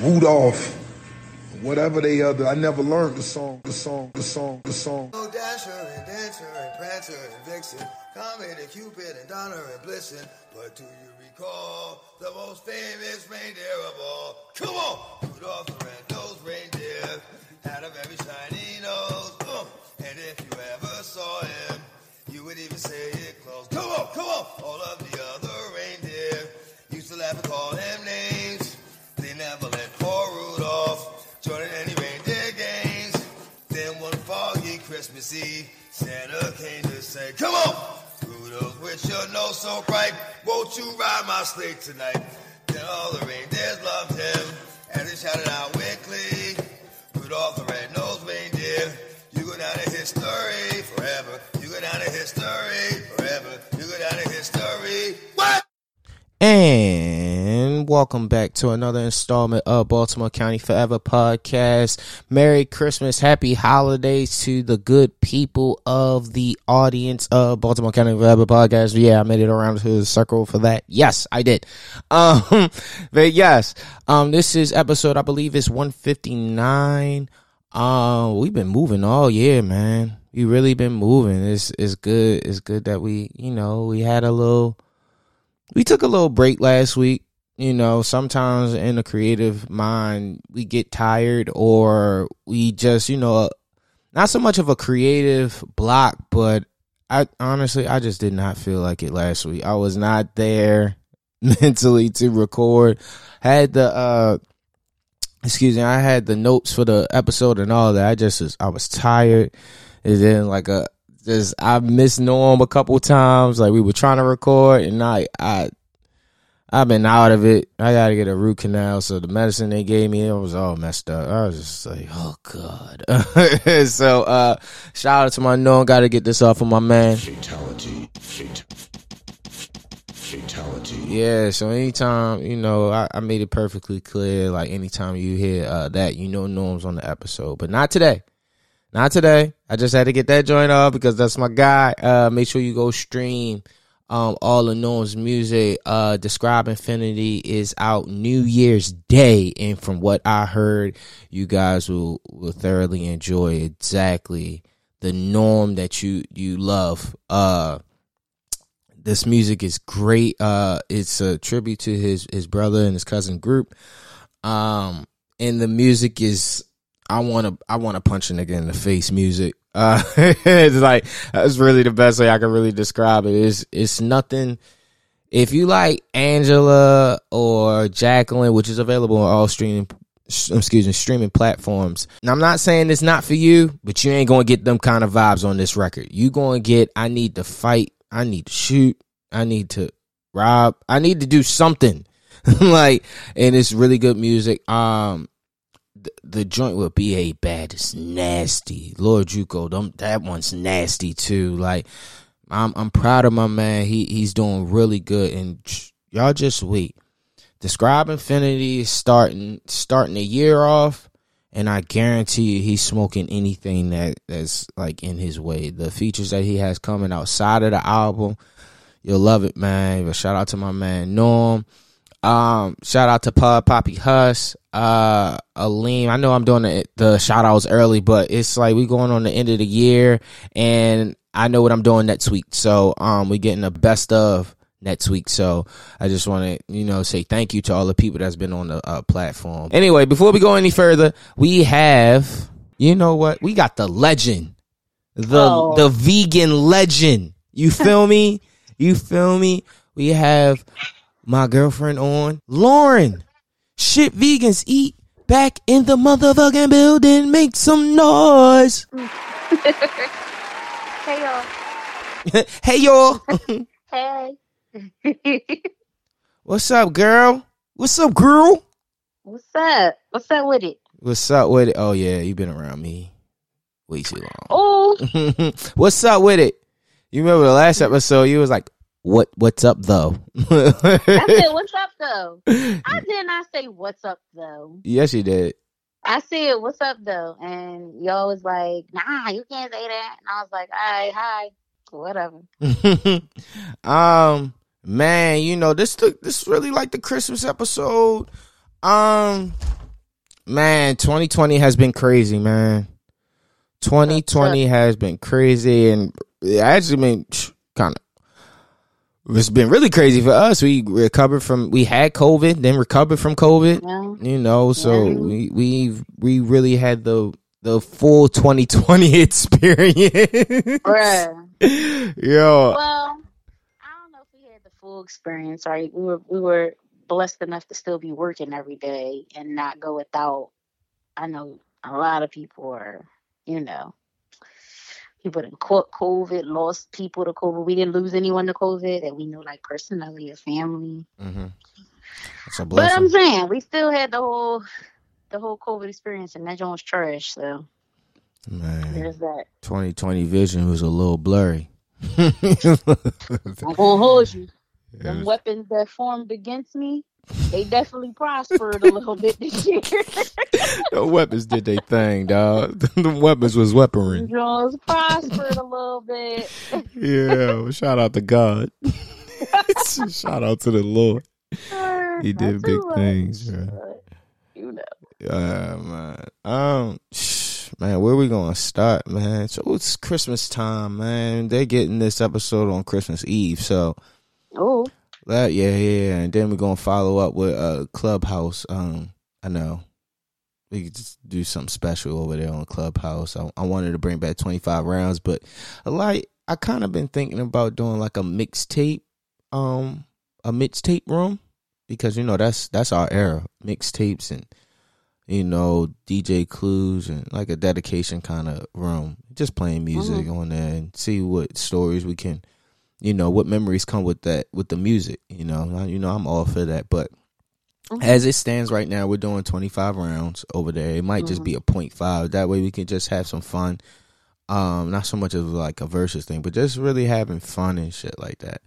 Rudolph, whatever they other. I never learned the song, the song, the song, the song. Oh, Dasher and Dancer and Prancer and Vixen, Comet and Cupid and Donner and Blitzen. But do you recall the most famous reindeer of all? Come on! Rudolph the red-nosed reindeer had a very shiny nose. Uh, and if you ever saw him, you would even say it close. Come on, come on! All of the other reindeer used to laugh and call him names. Christmas Eve, Santa came to say, Come on, Rudolph, with your nose so bright, won't you ride my sleigh tonight? Then all the reindeers loved him, and they shouted out glee, Rudolph the red-nosed reindeer, you go down in history forever. You go down in history And welcome back to another installment of Baltimore County Forever podcast. Merry Christmas, happy holidays to the good people of the audience of Baltimore County Forever podcast. Yeah, I made it around to the circle for that. Yes, I did. Um, but yes, um, this is episode, I believe it's 159. Um, we've been moving all year, man. We really been moving. It's, it's good. It's good that we, you know, we had a little, we took a little break last week. You know, sometimes in a creative mind, we get tired or we just, you know, not so much of a creative block, but I honestly, I just did not feel like it last week. I was not there mentally to record. Had the, uh, excuse me, I had the notes for the episode and all that. I just was, I was tired. And then like a, just I missed Norm a couple times. Like we were trying to record, and I I I've been out of it. I got to get a root canal. So the medicine they gave me, it was all messed up. I was just like, oh god. so uh, shout out to my Norm. Got to get this off of my man. Fatality. Fat- fatality. Yeah, so anytime, you know, I, I made it perfectly clear, like anytime you hear uh, that, you know Norm's on the episode. But not today. Not today. I just had to get that joint off because that's my guy. Uh, make sure you go stream um, all of Norm's music. Uh, Describe Infinity is out New Year's Day. And from what I heard, you guys will, will thoroughly enjoy exactly the norm that you, you love. Uh, this music is great. Uh, it's a tribute to his his brother and his cousin group. Um, and the music is I want to I want to punch a nigga in the face. Music. Uh, it's like that's really the best way I can really describe it. It's it's nothing. If you like Angela or Jacqueline, which is available on all streaming excuse me streaming platforms. Now I'm not saying it's not for you, but you ain't gonna get them kind of vibes on this record. You gonna get I need to fight I need to shoot. I need to rob. I need to do something. like, and it's really good music. Um, the, the joint with B.A. Bad is nasty. Lord Juco, them, that one's nasty too. Like, I'm I'm proud of my man. He he's doing really good, and y'all just wait. Describe Infinity is starting starting the year off and I guarantee you he's smoking anything that that's like in his way. The features that he has coming outside of the album, you'll love it, man. But shout out to my man Norm. Um, shout out to Pub Poppy Huss, uh, Aleem. I know I'm doing the, the shout outs early, but it's like we going on the end of the year, and I know what I'm doing next week. So um, we getting the best of next week. So I just want to, you know, say thank you to all the people that's been on the uh, platform. Anyway, before we go any further, we have, you know what? We got the legend, the Oh. the vegan legend. You feel me? You feel me? We have my girlfriend on, Lauren. Shit, vegans eat. Back in the motherfucking building, make some noise. Hey y'all. hey y'all, Hey. what's up, girl? What's up, girl? What's up? What's up with it? What's up with it? Oh yeah, you've been around me way too long. Oh, what's up with it? You remember the last episode? You was like, "What? What's up, though?" I said, what's up though? I did not say what's up though. yes, you did. I said, what's up though? And y'all was like, nah, you can't say that. And I was like, all right, hi, whatever. um, man, you know this the, this is really like the Christmas episode. Um, Man, 2020 has been crazy, man. 2020 has been crazy, and it actually been kind of. It's been really crazy for us. We recovered from we had COVID, then recovered from COVID. Yeah. You know, so Yeah. we we we really had the the full 2020 experience. Bruh. Yo, Well, I don't know if we had the full experience, right? We were we were blessed enough to still be working every day and not go without. I know a lot of people are, you know, people that caught COVID, lost people to COVID. We didn't lose anyone to COVID that we knew, like personally or family. hmm a But I'm saying we still had the whole the whole COVID experience, and that joint was trash. So Man, there's that. 2020 vision was a little blurry. I'm gonna hold you. Was- weapons that formed against me, they definitely prospered a little bit this year. the weapons did they thing, dog. the weapons was weaponry. Jones prospered a little bit. Yeah, well, shout out to God. shout out to the Lord. He did big much, things? You know. Yeah, man. Um, man, where we gonna start, man? So it's Christmas time, man. They're getting this episode on Christmas Eve, so Oh, that yeah, yeah, and then we're gonna follow up with uh Clubhouse. Um, I know we could just do something special over there on Clubhouse. I, I wanted to bring back twenty five rounds, but a lot. I kind of been thinking about doing like a mixtape, um, a mixtape room because you know that's that's our era, mixtapes and you know DJ Clues and like a dedication kind of room, just playing music on there and see what stories we can, you know, what memories come with that with the music. You know, I- you know I'm all for that, but. Mhm. As it stands right now, we're doing 25 rounds over there. It might just be a point five. That way we can just have some fun. Um, not so much of like a versus thing, but just really having fun and shit like that.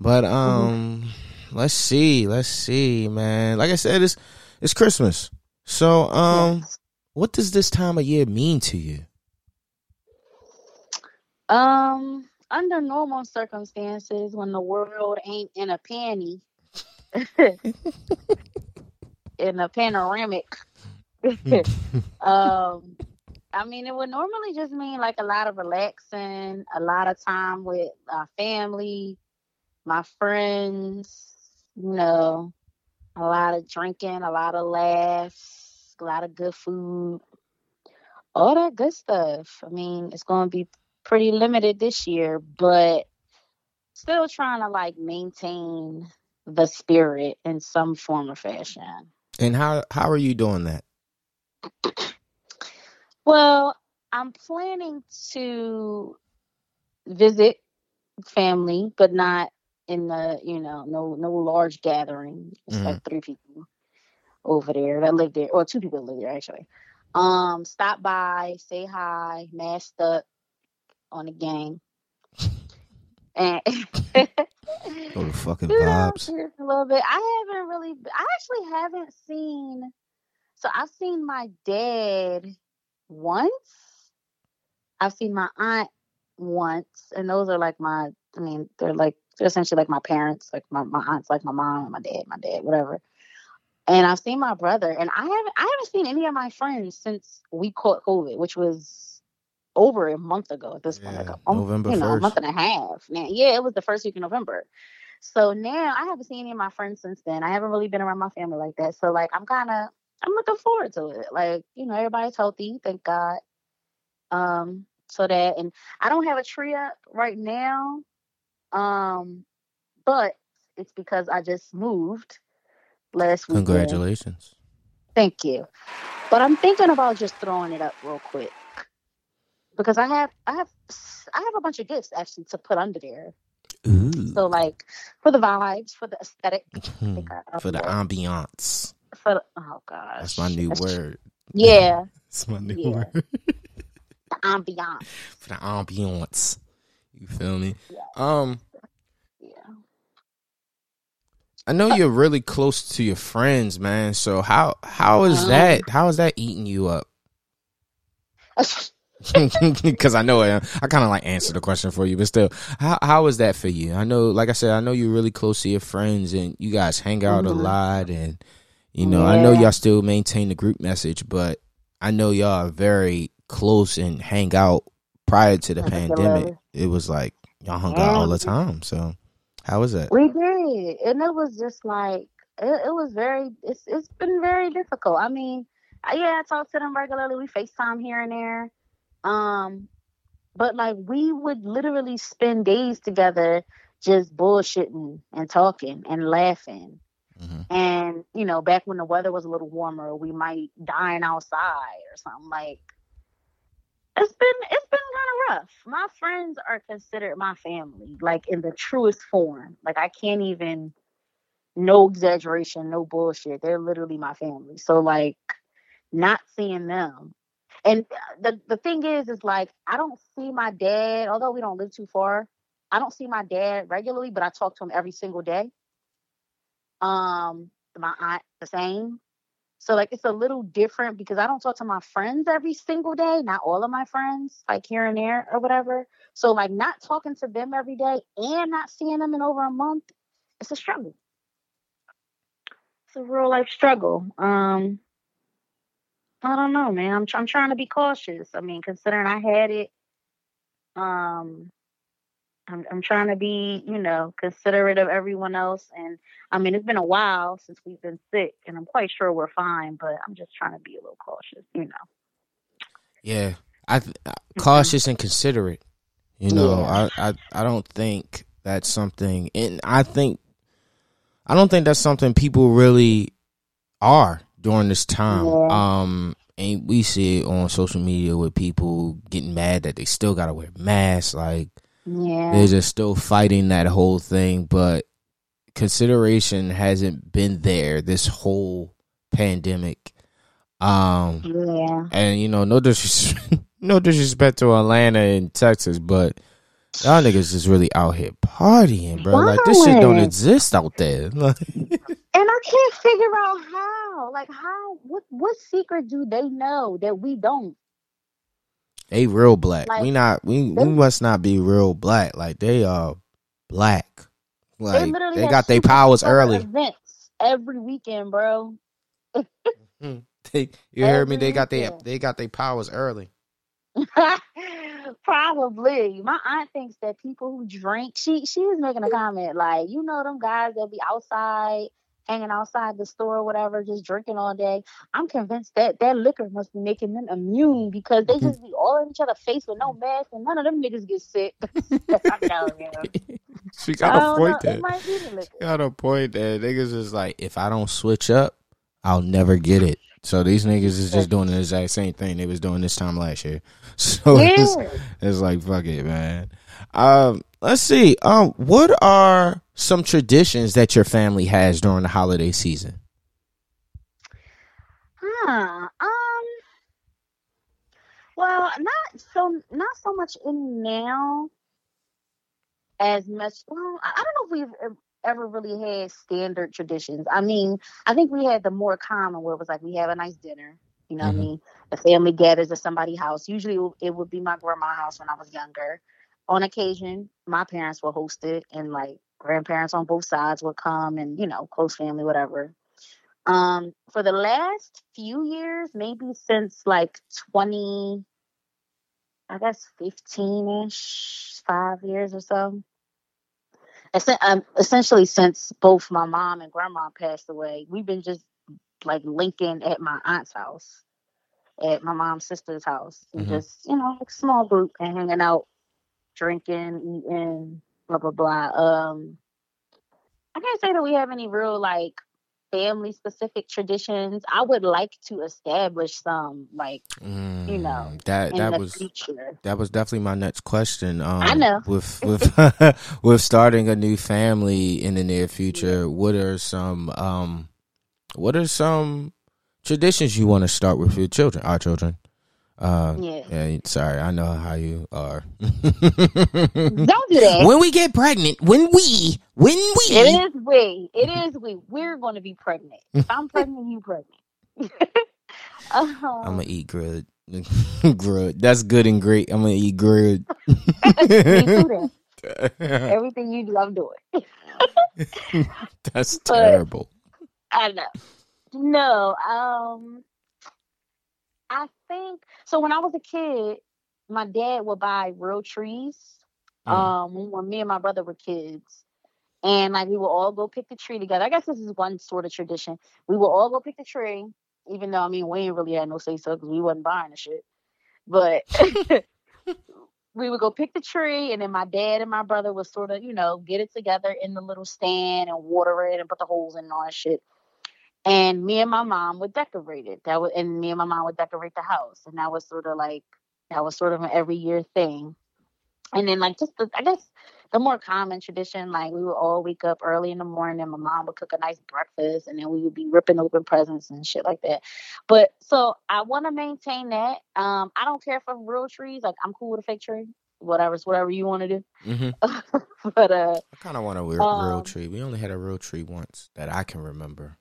But um, let's see, let's see, man. Like I said, it's it's Christmas. So um, yes. what does this time of year mean to you? Um, under normal circumstances, when the world ain't in a panty, in a panoramic, um, I mean, it would normally just mean like a lot of relaxing, a lot of time with family, my friends, you know, a lot of drinking, a lot of laughs, a lot of good food, all that good stuff. I mean, it's going to be pretty limited this year, but still trying to like maintain the spirit in some form or fashion. And how how are you doing that? Well, I'm planning to visit family, but not in the, you know, no no large gathering. It's Mhm. like three people over there that live there, or two people live there actually. Um, stop by, say hi, masked up on the gang. And Go to fucking you know, vibes. a little bit. I haven't really. I actually haven't seen. So I've seen my dad once. I've seen my aunt once, and those are like my. I mean, they're like they're essentially like my parents. Like my my aunt's like my mom, my dad, my dad, whatever. And I've seen my brother, and I haven't I haven't seen any of my friends since we caught COVID, which was over a month ago at this point, like a, November you know, a month and a half. Now, yeah, it was the first week of November. So now I haven't seen any of my friends since then. I haven't really been around my family like that. So like I'm kind of I'm looking forward to it. Like you know, everybody's healthy, thank God. Um, so that and I don't have a tree up right now. Um, but it's because I just moved last week. Congratulations. Thank you. But I'm thinking about just throwing it up real quick because I have I have I have a bunch of gifts actually to put under there. Ooh. So like for the vibes, for the aesthetic, Hmm. For the yeah. ambiance. for the, oh gosh, That's my new word. Yeah, That's my new Yeah. word. the ambiance. For the ambiance. You feel me? Um, Yeah. I know you're really close to your friends, man. So how how is Um. that? How is that eating you up? Because I know it, I kind of like answer the question for you, but still, how how is that for you? I know, like I said, I know you're really close to your friends, and you guys hang out a Mhm. lot, and You know, I know y'all still maintain the group message, but I know y'all are very close and hang out prior to the pandemic. Regularly. It was like y'all hung out all the time. So how was that? We did, and it was just like it, it was very. It's it's been very difficult. I mean, yeah, I talk to them regularly. We Facetime here and there, um, but like we would literally spend days together, just bullshitting and talking and laughing. Mhm. And you know, back when the weather was a little warmer, we might dine outside or something like. It's been it's been kind of rough. My friends are considered my family, like in the truest form. Like I can't even, no exaggeration, no bullshit. They're literally my family. So like, not seeing them, and the the thing is, is like I don't see my dad. Although we don't live too far, I don't see my dad regularly, but I talk to him every single day. Um, my aunt the same. So like it's a little different because I don't talk to my friends every single day, not all of my friends, like here and there or whatever. So like not talking to them every day and not seeing them in over a month, it's a struggle. It's a real life struggle. Um I don't know, man. I'm, I'm trying to be cautious. I mean, considering I had it, um, I'm, I'm trying to be, you know, considerate of everyone else. And I mean, it's been a while since we've been sick, and I'm quite sure we're fine, but I'm just trying to be a little cautious, you know. Yeah, I th- uh, cautious and considerate. You know, Yeah. I, I I don't think that's something, and I think I don't think that's something people really are during this time. Yeah. Um, and we see it on social media with people getting mad that they still gotta wear masks. Like Yeah. they're just still fighting that whole thing, but consideration hasn't been there this whole pandemic. Um, yeah. and you know, no disrespect, no disrespect to Atlanta and Texas, but y'all niggas is really out here partying, bro. Like this shit don't exist out there. Like, And I can't figure out how. Like how what what secret do they know that we don't? they real black. Like, we not. We we must not be real black. Like they are black. Like literally mm-hmm. they got their powers early. Events every weekend, bro. They, you heard me. They got their they got their powers early. Probably. My aunt thinks that people who drink, she she was making a comment like, you know, them guys that be outside, hanging outside the store or whatever, just drinking all day. I'm convinced that that liquor must be making them immune because they just be all in each other's face with no mask, and none of them niggas get sick. I know, man. She got a point know. there. It might be the liquor. got a point there. Niggas is like, if I don't switch up, I'll never get it. So these niggas is just doing the exact same thing they was doing this time last year. So it's, it's like fuck it, man. Um, let's see. Um, what are some traditions that your family has during the holiday season? Huh. Um. Well, not so not so much in now as much. Well, I don't know if we've ever really had standard traditions. I mean, I think we had the more common where it was like we have a nice dinner. You know what Mhm. I mean? The family gathers at somebody's house. Usually, it would- it would be my grandma's house when I was younger. On occasion, my parents would host it, and like grandparents on both sides would come, and you know, close family, whatever. Um, for the last few years, maybe since like 20, I guess 15 ish, five years or so. Um, essentially, since both my mom and grandma passed away, we've been just like linking at my aunt's house, at my mom's sister's house, and Mhm. just, you know, like small group and hanging out, drinking, eating, blah, blah, blah. Um, I can't say that we have any real like family specific traditions. I would like to establish some like Mm, You know, that in that the was future. that was definitely my next question. Um, I know. with with with starting a new family in the near future. What are some um, what are some traditions you want to start with your children? Our children. Uh, Yeah. yeah. Sorry, I know how you are. Don't do that. when we get pregnant, when we, when we, It is we. It is we. We're going to be pregnant. If I'm pregnant, you pregnant. um, I'm gonna eat grilled. grilled. That's good and great. I'm gonna eat grilled. you do that. Everything you love doing. That's But- terrible. I know. No, um, I think so. When I was a kid, my dad would buy real trees. Mm. Um, when me and my brother were kids, and like we would all go pick the tree together. I guess this is one sort of tradition. We would all go pick the tree, even though I mean we ain't really had no say so because we wasn't buying the shit. But we would go pick the tree, and then my dad and my brother would sort of, you know, get it together in the little stand and water it and put the holes in and all that shit. And me and my mom would decorate it. That was, and me and my mom would decorate the house, and that was sort of like that was sort of an every year thing. And then like just the, I guess the more common tradition, like we would all wake up early in the morning, and my mom would cook a nice breakfast, and then we would be ripping open presents and shit like that. But so I want to maintain that. Um, I don't care for real trees. Like I'm cool with a fake tree. Whatever's whatever you want to do. hmm but uh, I kind of want a real, real Um, tree. We only had a real tree once that I can remember,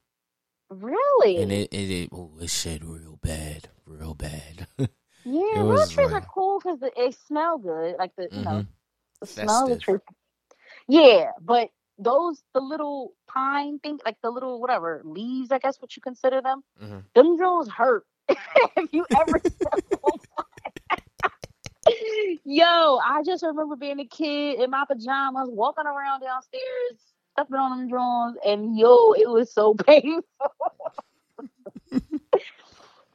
really, and it it it, oh, it shed real bad, real bad. yeah, it real trees like- are cool because they smell good. Like the you know Mhm. the smell of the tree. Yeah, but those the little pine thing, like the little whatever leaves, I guess what you consider them. Mhm. Them drones hurt. if you ever step on one. Yo, I just remember being a kid in my pajamas, walking around downstairs, stepping on them drones, and yo, it was so painful.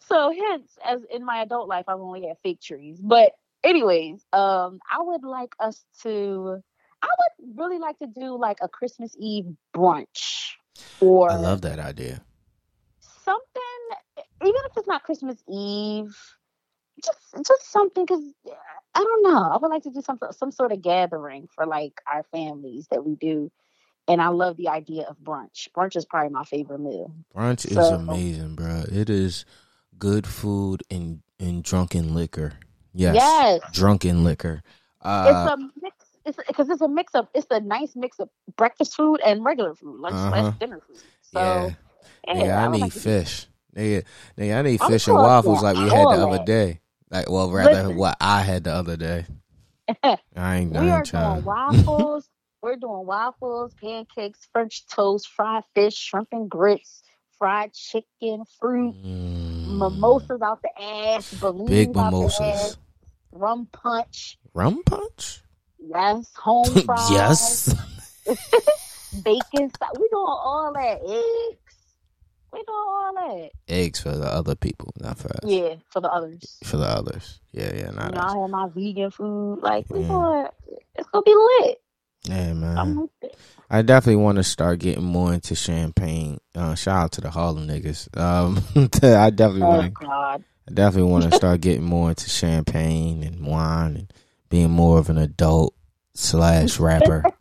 so hence, as in my adult life, I've only had fake trees. But anyways, um, I would like us to I would really like to do like a Christmas Eve brunch or I love that idea. something, even if it's not Christmas Eve, just just something because I don't know. I would like to do some some sort of gathering for like our families that we do, and I love the idea of brunch. Brunch is probably my favorite meal. Brunch is amazing, bro. It is good food and and drunken liquor. Yes, Yes, drunken liquor. it's Uh, a mix. It's because it's a mix of it's a nice mix of breakfast food and regular food, lunch Uh-huh. slash dinner food. So yeah, yeah, yeah. I would need like fish. Nigga, nigga, I need I'm fish and waffles that. like we had the other day. Like, well, rather Listen. what I had the other day. I ain't, I we are trying. doing waffles. We're doing waffles, pancakes, French toast, fried fish, shrimp and grits, fried chicken, fruit, Mm. mimosas out the ass, balloons Big mimosas. ass, rum punch, Rum punch? yes, home fries, yes. bacon. We doing all that. Eggs. We doing all that. Eggs for the other people, not for us. Yeah, for the others. For the others. Yeah, yeah, You not know, us. I have my vegan food. Like we Yeah. going, it's gonna be lit. Yeah, man. I definitely want to start getting more into champagne. Uh, shout out to the Harlem niggas. Um, I definitely Oh want to. I definitely want to start getting more into champagne and wine and being more of an adult slash rapper.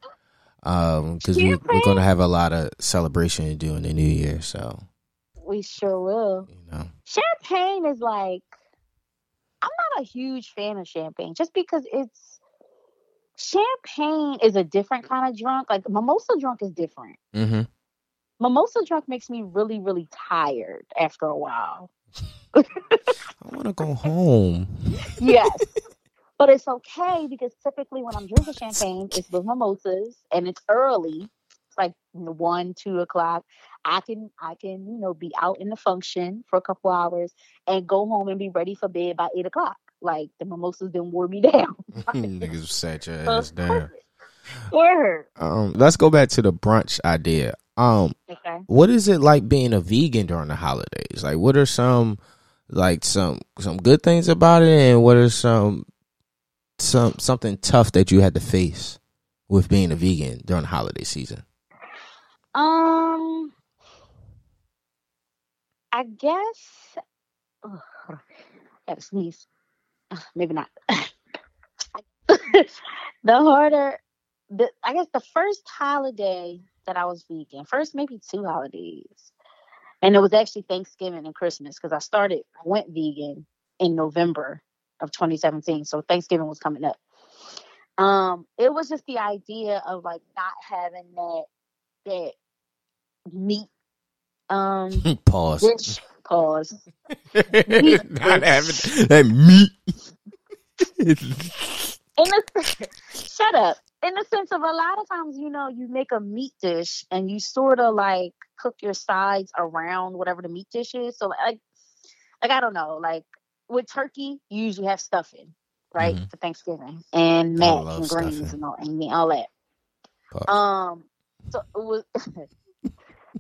Um, because we, we're gonna have a lot of celebration to do in the new year. So We sure will. you know, champagne is like I'm not a huge fan of champagne just because it's champagne is a different kind of drunk. Like mimosa drunk is different. hmm Mimosa drunk makes me really, really tired after a while. I want to go home. Yes. but it's okay because typically when I'm drinking champagne, it's with mimosas and it's early. It's like one, two o'clock. I can I can, you know, be out in the function for a couple hours and go home and be ready for bed by eight o'clock. Like the mimosas didn't wear me down. Niggas sat your ass down. Word. Um, let's go back to the brunch idea. Um, Okay. what is it like being a vegan during the holidays? Like, what are some like some some good things about it, and what are some some something tough that you had to face with being a vegan during the holiday season? Um, I guess. Ugh. I gotta sneeze. Maybe not. the harder, the I guess the first holiday that I was vegan, first maybe two holidays, and it was actually Thanksgiving and Christmas because I started, I went vegan in November of 2017, so Thanksgiving was coming up. Um, it was just the idea of like not having that that meat um Pause. dish pause. Not having that meat. And it's, shut up. in the sense of a lot of times, you know, you make a meat dish and you sort of like cook your sides around whatever the meat dish is. So like, like I don't know, like with turkey, you usually have stuffing, right, Mhm. for Thanksgiving, and mac and greens stuffing. and all, and all that. Pause. Um, so it was,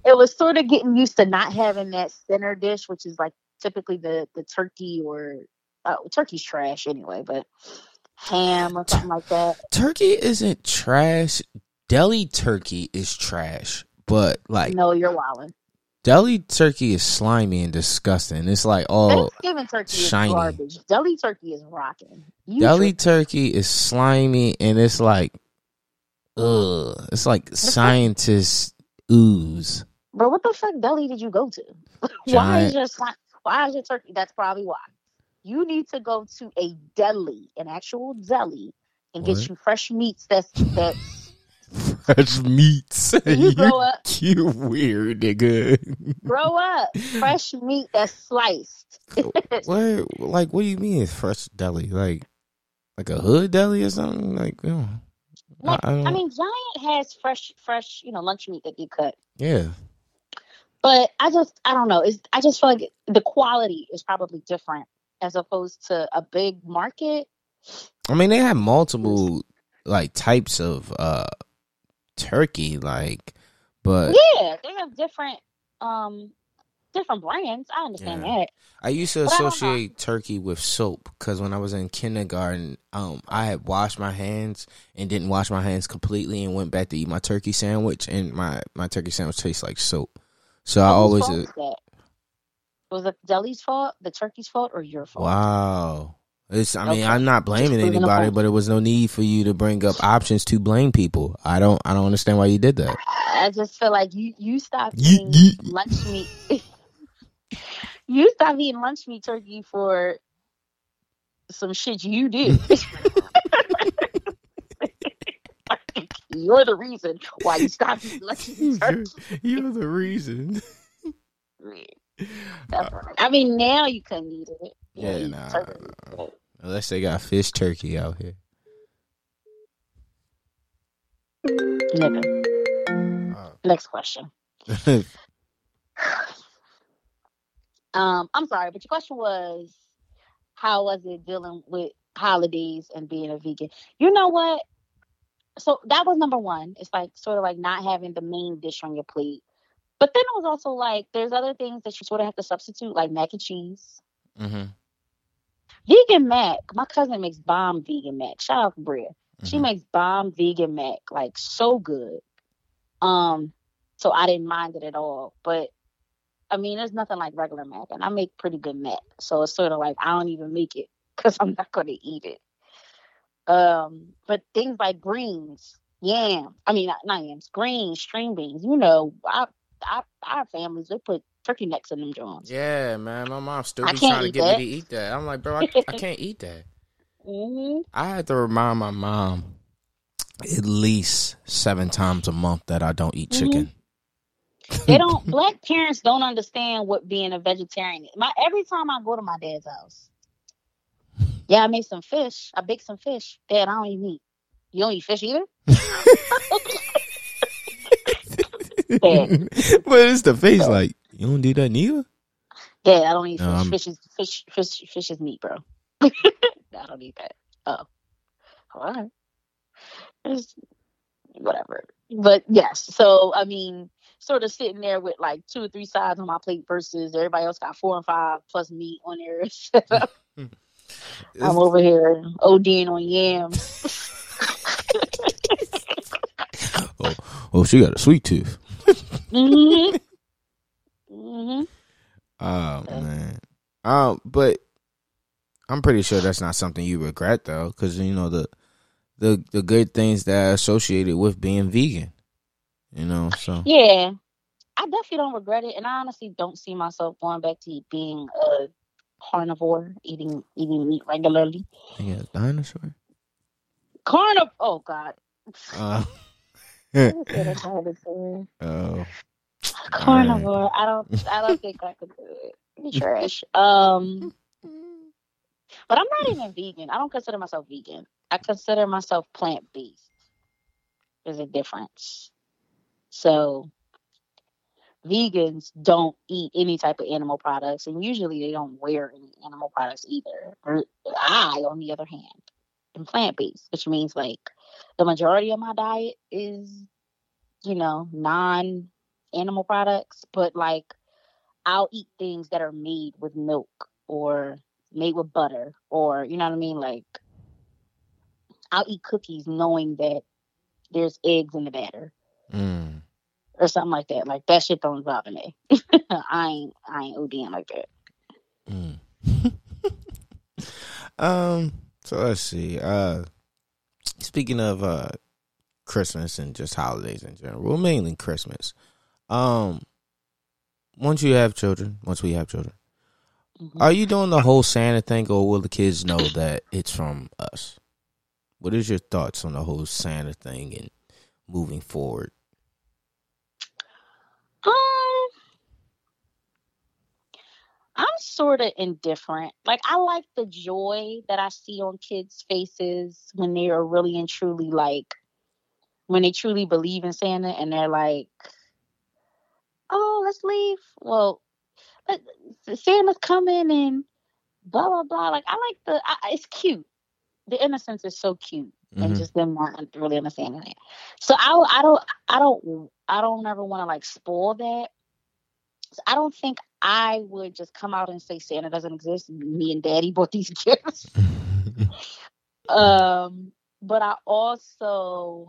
it was sort of getting used to not having that center dish, which is like typically the the turkey or uh, turkey's trash anyway, but ham or something like that. turkey isn't trash. Deli turkey is trash, but like no, you're wilding. deli turkey is slimy and disgusting. It's like oh, Thanksgiving turkey is garbage. Deli turkey is rocking. You deli turkey is slimy and it's like, ugh, it's like scientist ooze. Bro, what the fuck deli did you go to? why is your why is your turkey? That's probably why. You need to go to a deli, an actual deli, and What? get you fresh meats. That's that's Fresh meats. you grow up, you weird nigga. grow up, fresh meat that's sliced. Where, like, what do you mean fresh deli? Like, like a hood deli or something? Like, you know, Like, I, I mean, Giant has fresh, fresh, you know, lunch meat that you cut. yeah. But I just, I don't know. It's, I just feel like the quality is probably different as opposed to a big market. I mean, they have multiple like types of uh turkey, like, but Yeah, they have different, um, different brands. I understand Yeah. that. I used to But I don't know. associate turkey with soap because when I was in kindergarten, um, I had washed my hands and didn't wash my hands completely and went back to eat my turkey sandwich, and my my turkey sandwich tastes like soap. So I always fault uh, that? Was it deli's fault, the turkey's fault, or your fault? wow. It's. I mean, Okay. I'm not blaming anybody, but it was no need for you to bring up options to blame people. I don't. I don't understand why you did that. I just feel like you you stopped eating lunch meat. you stopped eating lunch meat turkey for some shit you did. You're the reason why you stopped eating lunch meat turkey. You're the reason. Uh, right. I mean, now you couldn't eat it. You Yeah, nah. turkey. Unless they got fish turkey out here. Nigga. Oh. Next question. Um, I'm sorry, but your question was, how was it dealing with holidays and being a vegan? You know what? So that was number one. It's like sort of like not having the main dish on your plate. But then it was also like there's other things that you sort of have to substitute, like mac and cheese. hmm Vegan mac. My cousin makes bomb vegan mac. Shout out to Bria. She Mhm. makes bomb vegan mac, like so good. Um, so I didn't mind it at all. But I mean, there's nothing like regular mac, and I make pretty good mac. So it's sort of like I don't even make it because I'm not gonna eat it. Um, but things like greens, yam. I mean, not, not yams, greens, string beans. You know, our our, our families they put turkey necks in them joints. Yeah, man. My mom still be trying to get that. me to eat that. I'm like, bro, I, I can't eat that. hmm I had to remind my mom at least seven times a month that I don't eat Mhm. chicken. They don't. black parents don't understand what being a vegetarian is. My every time I go to my dad's house, yeah, I made some fish. I baked some fish. Dad, I don't eat. You don't eat fish either. Dad, but it's the face like you don't do that neither. Dad, I don't eat fish. No, Fish is fish. Fish. Fish is meat, bro. I don't eat that. Oh, all right. It's whatever. But yes, so I mean, sort of sitting there with like two or three sides on my plate versus everybody else got four and five plus meat on theirs. I'm over here ODing on yams. oh, oh, she got a sweet tooth. hmm hmm Oh man. Um, but I'm pretty sure that's not something you regret though, because you know the the the good things that are associated with being vegan. You know, so Yeah, I definitely don't regret it, and I honestly don't see myself going back to being a carnivore, eating eating meat regularly. yeah, dinosaur. Carnivore. Oh God. Uh, I said a dinosaur. oh, Carnivore. I don't. I don't think I could do it. Trash. Um, but I'm not even vegan. I don't consider myself vegan. I consider myself plant based. is a difference. So vegans don't eat any type of animal products, and usually they don't wear any animal products either. I, on the other hand, am plant based, which means like the majority of my diet is, you know, non animal products, but like I'll eat things that are made with milk or made with butter or you know what I mean? Like I'll eat cookies knowing that there's eggs in the batter Mm. Or something like that. Like that shit don't bother me. I ain't I ain't ODing like that. Mm. um. So let's see. Uh, speaking of uh, Christmas and just holidays in general, well, mainly Christmas. Um, once you have children, once we have children, Mhm. are you doing the whole Santa thing, or will the kids know that it's from us? What is your thoughts on the whole Santa thing and moving forward? Um, I'm sort of indifferent. Like I like the joy that I see on kids' faces when they are really and truly like when they truly believe in Santa and they're like, "Oh, let's leave." Well, let, Santa's coming and blah blah blah. Like I like the. I, it's cute. The innocence is so cute, and Mhm. just them not really understanding it. So I, I don't, I don't, I don't ever want to like spoil that. So I don't think I would just come out and say Santa doesn't exist. Me and Daddy bought these gifts. Um, but I also,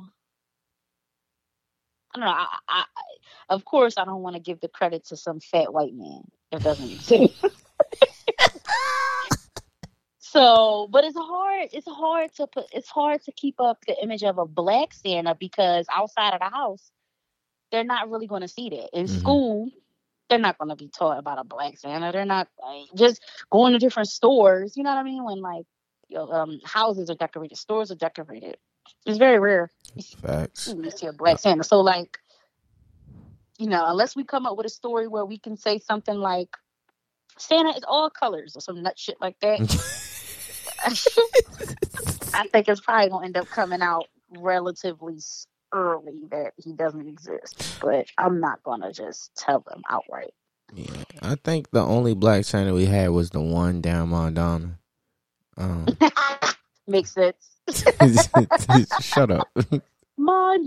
I don't know. I, I, of course, I don't want to give the credit to some fat white man that doesn't exist. so, but it's hard. It's hard to put. It's hard to keep up the image of a black Santa because outside of the house, they're not really going to see that. In Mhm. school, they're not going to be taught about a black Santa. They're not like, just going to different stores. You know what I mean? When like you know, um, houses are decorated, stores are decorated. It's very rare Facts. you see a black Santa. So like, you know, unless we come up with a story where we can say something like Santa is all colors or some nut shit like that. I think it's probably gonna end up coming out relatively early that he doesn't exist. But I'm not gonna just tell them outright. Yeah, I think the only black Santa we had was the one down Mondawmin. Um, Makes sense. shut up.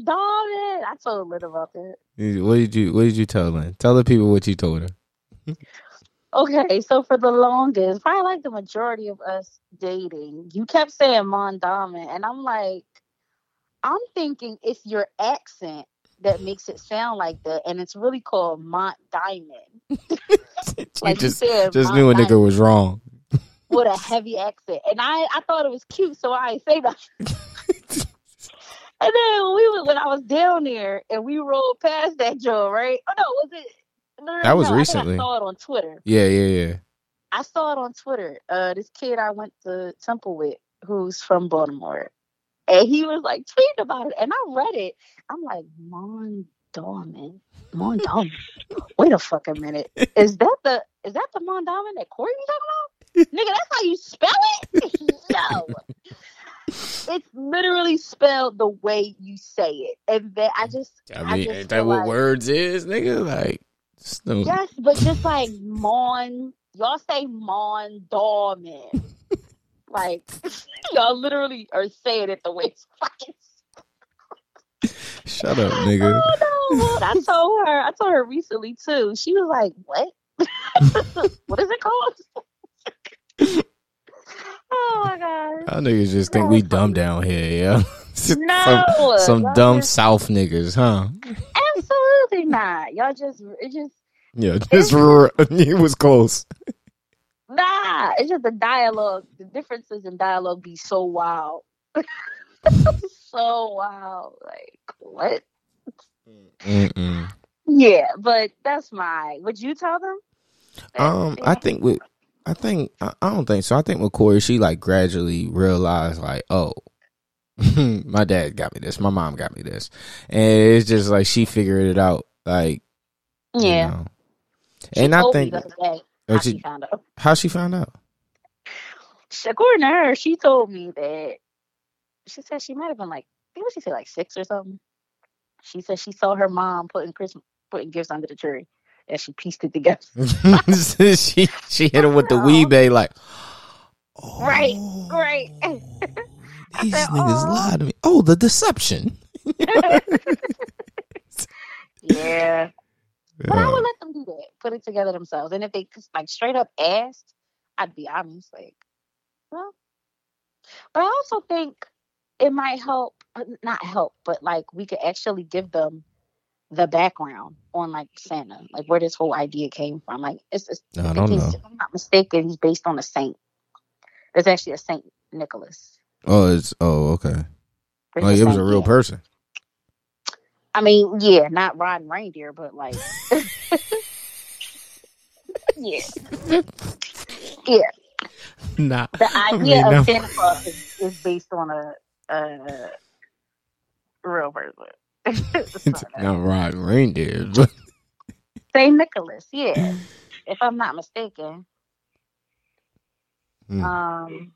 Darling. I told Lynn about that. what did you What did you tell Lynn? Tell the people what you told her. Okay, so for the longest, probably like the majority of us dating, you kept saying Mondawmin, and I'm like, I'm thinking it's your accent that makes it sound like that, and it's really called Mont Diamond. you Like you just said, just Mont knew a Diamond nigga was wrong. with a heavy accent, and I I thought it was cute, so I ain't say nothing. and then when we when I was down there and we rolled past that Joe, right? Oh no, was it? No, no, That was no, I recently. I saw it on Twitter. Yeah, yeah, yeah. I saw it on Twitter. Uh, this kid I went to temple with, who's from Baltimore, and he was like tweeting about it, and I read it. I'm like, Mon Dorman, Mondawmin. Wait a fucking minute. Is that the is that the Mondawmin that Corey was talking about? Nigga, that's how you spell it. no, it's literally spelled the way you say it, and that I just I I mean, just ain't that what like- words is, nigga? Like, no- Yes, but just like Mon, y'all say Mon Dorman. Like y'all literally are saying it the way it's fucking. shut up, nigga. Oh no! I told her. I told her recently too. She was like, "What? what is it called?" oh my god! Y'all niggas just think we dumb down here, yeah. No, some some y'all dumb just- South niggas, huh? absolutely not. Y'all just it just Yeah, just r- it was close. Nah, it's just the dialogue. The differences in dialogue be so wild. so wild. Like, what? Mm-mm. Yeah, but that's my. Would you tell them? Um, I think with, I think I, I don't think so. I think with Corey, she like gradually realized like, oh, my dad got me this, my mom got me this, and it's just like she figured it out. Like, you Yeah. know. And I think me the other day or how she- she found out. how she found out. According to her, she told me that she said she might have been like, I think what she said, like six or something. She said she saw her mom putting Christmas putting gifts under the tree and she pieced it together. she she hit him with the wee bay like, Right, right. Oh, these said, niggas "Aw." lied to me. Oh, the deception. yeah. But I would let them do that, put it together themselves. And if they just, like straight up asked, I'd be honest, like, well. But I also think it might help, uh, not help, but like we could actually give them the background on like Santa, like where this whole idea came from. Like, it's, it's no, I, I don't know. If I'm not mistaken, he's based on a saint. There's actually a Saint Nicholas. Oh, it's oh okay. There's Like it was a real person. I mean, yeah, not riding reindeer, but like, yeah, yeah. Nah. The I idea mean, of no. Santa Claus is, is based on a, a real person. It's not riding reindeer. but- Saint Nicholas, yeah, if I'm not mistaken. Hmm. Um,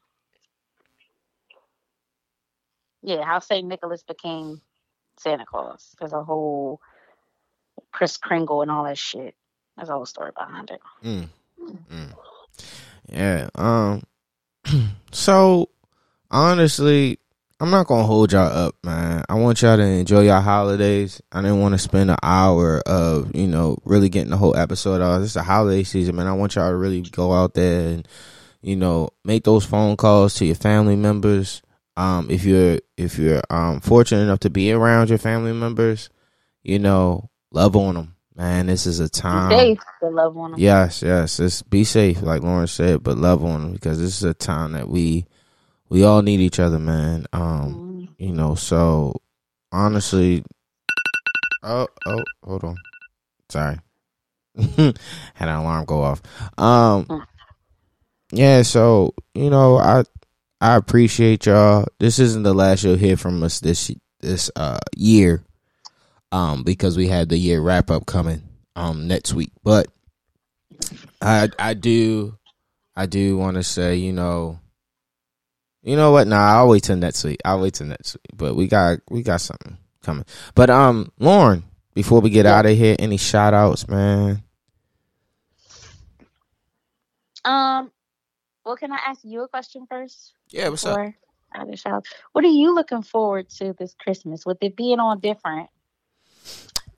yeah, how Saint Nicholas became Santa Claus. There's a whole Kris Kringle and all that shit. There's a whole story behind it. Mm. Mm. Yeah. Um. so honestly, I'm not gonna hold y'all up, man. I want y'all to enjoy your holidays. I didn't want to spend an hour of you know really getting the whole episode off. This is a holiday season, man. I want y'all to really go out there and you know make those phone calls to your family members. Um, if you're if you're um fortunate enough to be around your family members, you know, love on them, man. This is a Be time. safe, the loved one. Yes, yes. It's be safe, like Lauren said, but love on them because this is a time that we we all need each other, man. Um, Mhm. you know, so honestly, oh, oh, hold on, sorry, had an alarm go off. Um, yeah, so you know, I I appreciate y'all. This isn't the last you'll hear from us this this uh year, um, because we had the year wrap up coming um next week, but. I I do I do want to say, you know, you know what? Nah, I'll wait till next week. I'll wait till next week. But we got we got something coming. But um, Lauren, before we get Yeah. out of here, any shout outs, man? Um, well, can I ask you a question first? Yeah, what's just? What are you looking forward to this Christmas? With it being all different,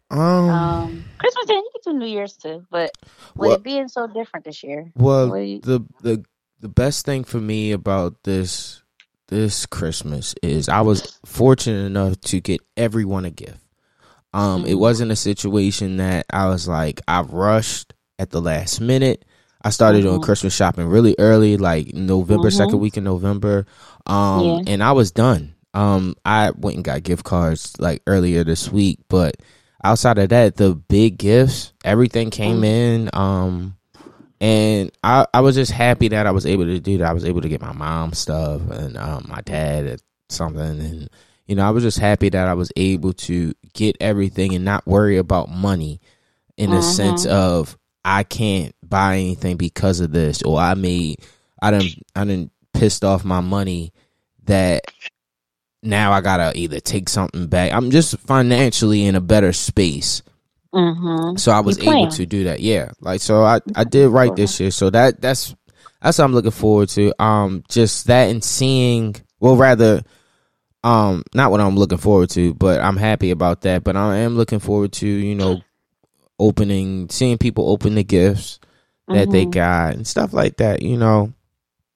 Um, um, Christmas and you can do New Year's too, but with Well- it being so different this year, well, you- the the the best thing for me about this this Christmas is I was fortunate enough to get everyone a gift. Um, it Mhm. wasn't a situation that I was like I rushed at the last minute. I started doing Mhm. Christmas shopping really early, like November, Mhm. second week in November. Um, Yeah. and I was done. Um, I went and got gift cards like earlier this week, but outside of that, the big gifts, everything came Mhm. in. Um, and I, I was just happy that I was able to do that. I was able to get my mom stuff and um, my dad something, and you know, I was just happy that I was able to get everything and not worry about money in a Mhm. sense of I can't buy anything because of this, or I made I didn't I didn't pissed off my money that now I gotta either take something back. I'm just financially in a better space Mhm. so I was able to do that. Yeah, like so I I did right this year. So that that's that's what I'm looking forward to. Um, just that and seeing. Well, rather, um, not what I'm looking forward to, but I'm happy about that. But I am looking forward to you know opening, seeing people open the gifts that they Mhm. got and stuff like that. You know.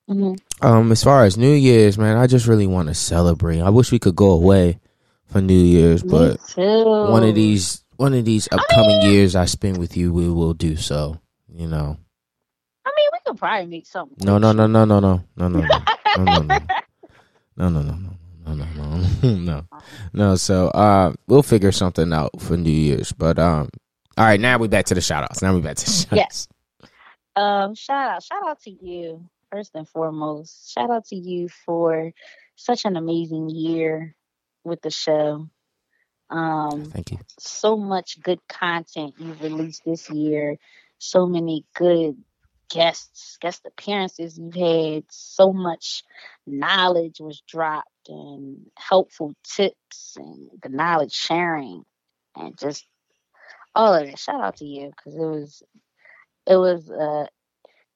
Mhm. Um, as far as New Year's, man, I just really want to celebrate. I wish we could go away for New Year's, but too. one of these one of these upcoming years I spend with you, we will do so. You know. I mean, we could probably make something. No, no, no, no, no, no, no, no, no, no, no, no, no, no, no, no, no, no, no, no. So, uh, we'll figure something out for New Year's. But um, all right, now we back to the shout outs. Now we back to the shout outs. Um, shout out, shout out to you first and foremost. Shout out to you for such an amazing year with the show. Um, Thank you. so much good content you've released this year. So many good guests, guest appearances you've had. So much knowledge was dropped and helpful tips and the knowledge sharing. and just all of it. Shout out to you because it was it was uh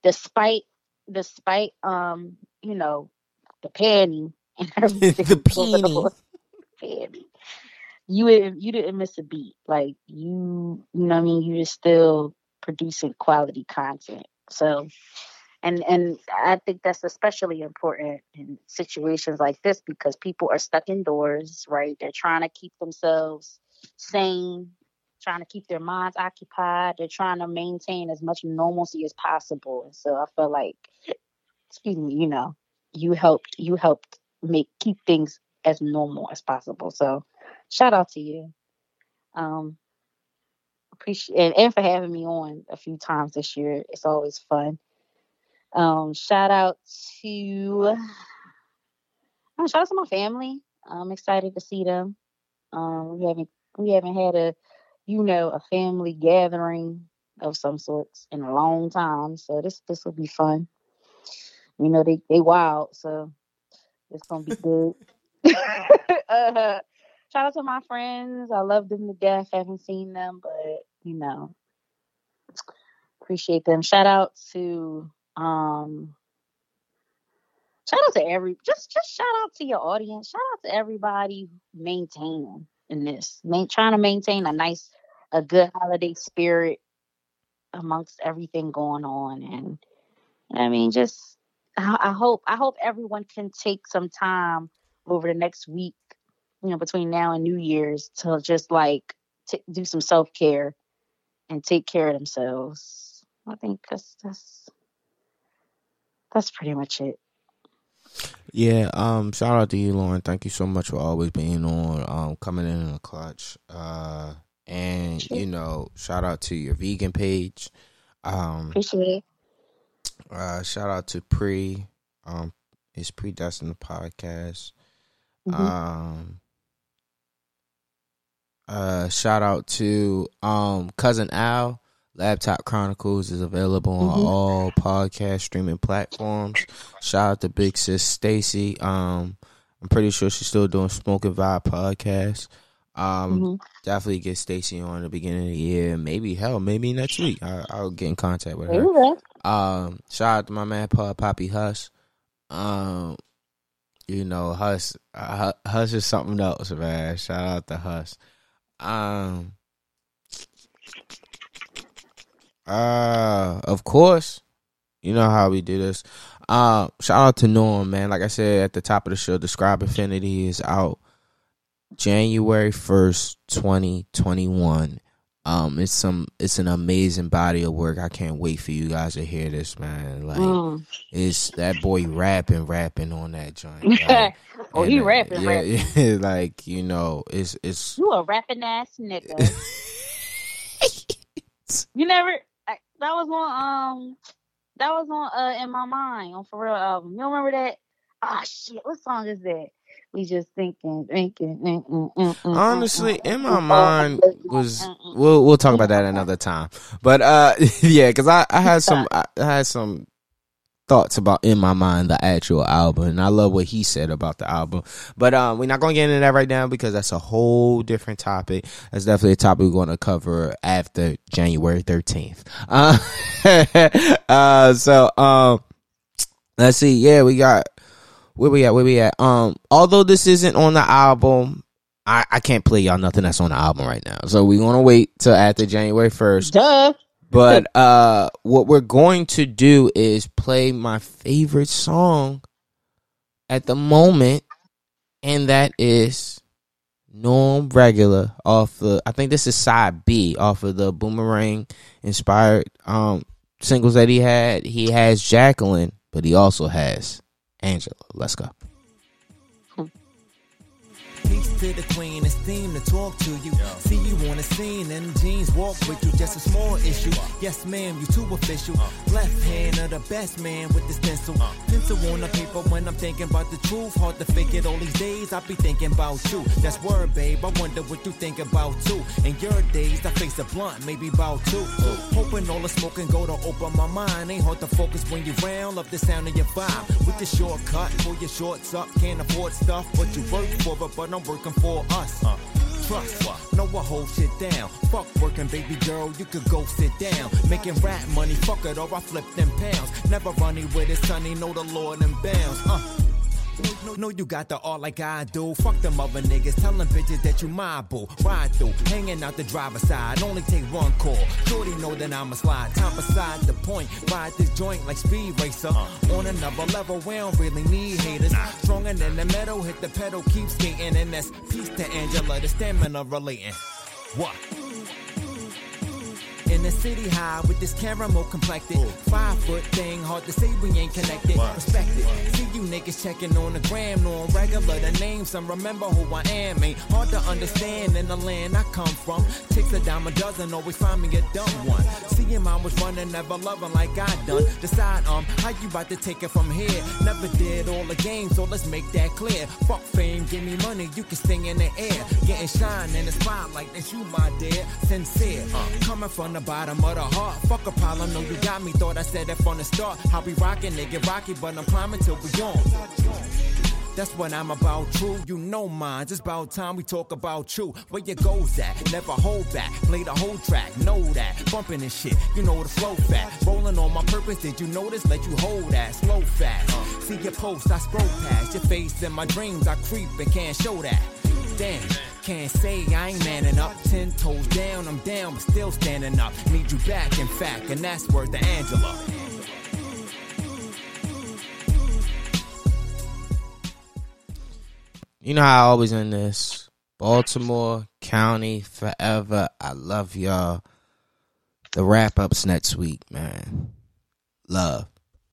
despite despite um you know the panty and everything The peony. panty. You didn't you didn't miss a beat. Like you you know what I mean, you just still producing quality content. So and and I think that's especially important in situations like this because people are stuck indoors, right? They're trying to keep themselves sane, trying to keep their minds occupied. They're trying to maintain as much normalcy as possible. And so I feel like, excuse me, you know, you helped you helped make keep things as normal as possible. So shout out to you. Um appreciate and, and for having me on a few times this year. It's always fun. Um, shout out to uh, shout out to my family. I'm excited to see them. Um, we haven't we haven't had a you know a family gathering of some sorts in a long time, so this this will be fun. You know they they wild, so it's gonna be good. uh, shout out to my friends. I love them to death. Haven't seen them, but you know appreciate them. Shout out to um shout out to every just just shout out to your audience. Shout out to everybody maintaining in this. Main, trying to maintain a nice a good holiday spirit amongst everything going on and I mean just I, I hope I hope everyone can take some time over the next week, you know, between now and New Year's to just like t- do some self care and take care of themselves. I think that's that's that's pretty much it. Yeah, um, shout out to you, Lauren. Thank you so much for always being on, um, coming in in the clutch. Uh, and Sure. you know, shout out to your vegan page. Um, Appreciate it. uh, shout out to Pre, um, it's predestined podcast. Mhm. Um, uh, shout out to um cousin Al. Laptop Chronicles is available on Mhm. all podcast streaming platforms. Shout out to Big Sis Stacy. Um, I'm pretty sure she's still doing Smoking Vibe podcast. Um, Mhm. definitely get Stacy on the beginning of the year. Maybe hell, maybe next week. I, I'll get in contact with her. Um, shout out to my man Paul Poppy Huss. Um, you know Huss. Uh, Hu- Huss is something else, man. Shout out to Huss. Um, uh, of course, you know how we do this. Uh, shout out to Norm, man. Like I said at the top of the show, Describe Infinity is out January first, twenty twenty one. Um, it's some, it's an amazing body of work. I can't wait for you guys to hear this, man. Like, Mm. it's that boy rapping, rapping on that joint. like, oh, he uh, rapping, yeah, rapping. yeah, like you know, it's it's. You a rapping ass nigga. you never. That was on. Um, that was on. Uh, in my mind on for real album. You remember that? Ah, shit. What song is that? We just thinking, thinking. Mm, mm, mm, mm, Honestly, mm, in mm, my mm, mind mm, was mm, mm. we'll we'll talk about that another time. But uh, yeah, because I I had some I had some thoughts about in my mind the actual album, and I love what he said about the album. But um, we're not gonna get into that right now because that's a whole different topic. That's definitely a topic we're going to cover after January thirteenth. Uh, uh, so um, let's see. Yeah, we got where we at? Where we at? Um, although this isn't on the album, I, I can't play y'all nothing that's on the album right now. So we're gonna wait till after January first. Duh. But uh, what we're going to do is play my favorite song at the moment, and that is Norm Regular off the. I think this is side B off of the Boomerang inspired um singles that he had. He has Jacqueline, but he also has Angela. Let's go. Peace to the queen, esteem to talk to you. See you on the scene, and jeans walk with you. Just a small issue. Yes, ma'am, you too official. Left hand of the best man with the stencil. Pencil on the paper when I'm thinking about the truth. Hard to fake it all these days. I be thinking about you. That's word, babe. I wonder what you think about too. In your days, I face a blunt, maybe about two. Hoping all the smoke and go to open my mind. Ain't hard to focus when you round. Love the sound of your vibe. With the shortcut, pull your shorts up. Can't afford stuff, but you work for it. But I'm working for us. trust. Know I hold shit down. Fuck working, baby girl, you could go sit down. Making rap money, fuck it, or I flip them pounds. Never running with it, sonny, know the Lord and bounds. Uh. No, you got the all like I do. Fuck them other niggas, telling bitches that you my boo. Ride through, hanging out the driver's side. Only take one call. Shorty know that I'm a slide. Time beside the point. Ride this joint like speed racer. Uh. On another level, we don't really need haters. Stronger than the metal, hit the pedal, keep skating. And that's peace to Angela, the stamina relating. What? In the city high with this caramel complected. Five foot thing, hard to say we ain't connected. Respect it. See you niggas checking on the gram, no regular. The name, some remember who I am. Ain't hard to understand in the land I come from. Chicks a dime a dozen, always find me a dumb one. Seeing mom was running, never loving like I done. Decide, um, how you about to take it from here? Never did all the games, so let's make that clear. Fuck fame, give me money, you can sting in the air. Getting shine in the spotlight, that's you, my dear. Sincere, uh, coming from the bottom of the heart. Fuck a problem, no, you got me. Thought I said that from the start. How we rocking, nigga, rocky, but I'm climbing till we on. That's what I'm about, true. You know mine. Just about time we talk about you. Where your goals at? Never hold back. Play the whole track. Know that. Bumping this shit. You know the flow fat. Rolling on my purpose. Did you notice? Let you hold that. Slow fast. See your post. I scroll past your face in my dreams. I creep and can't show that. Damn. Can't say I ain't manning up. Ten toes down. I'm down, but still standing up. Need you back, in fact, and that's worth the Angela. You know how I always end this. Baltimore County forever. I love y'all. The wrap ups next week, man. Love.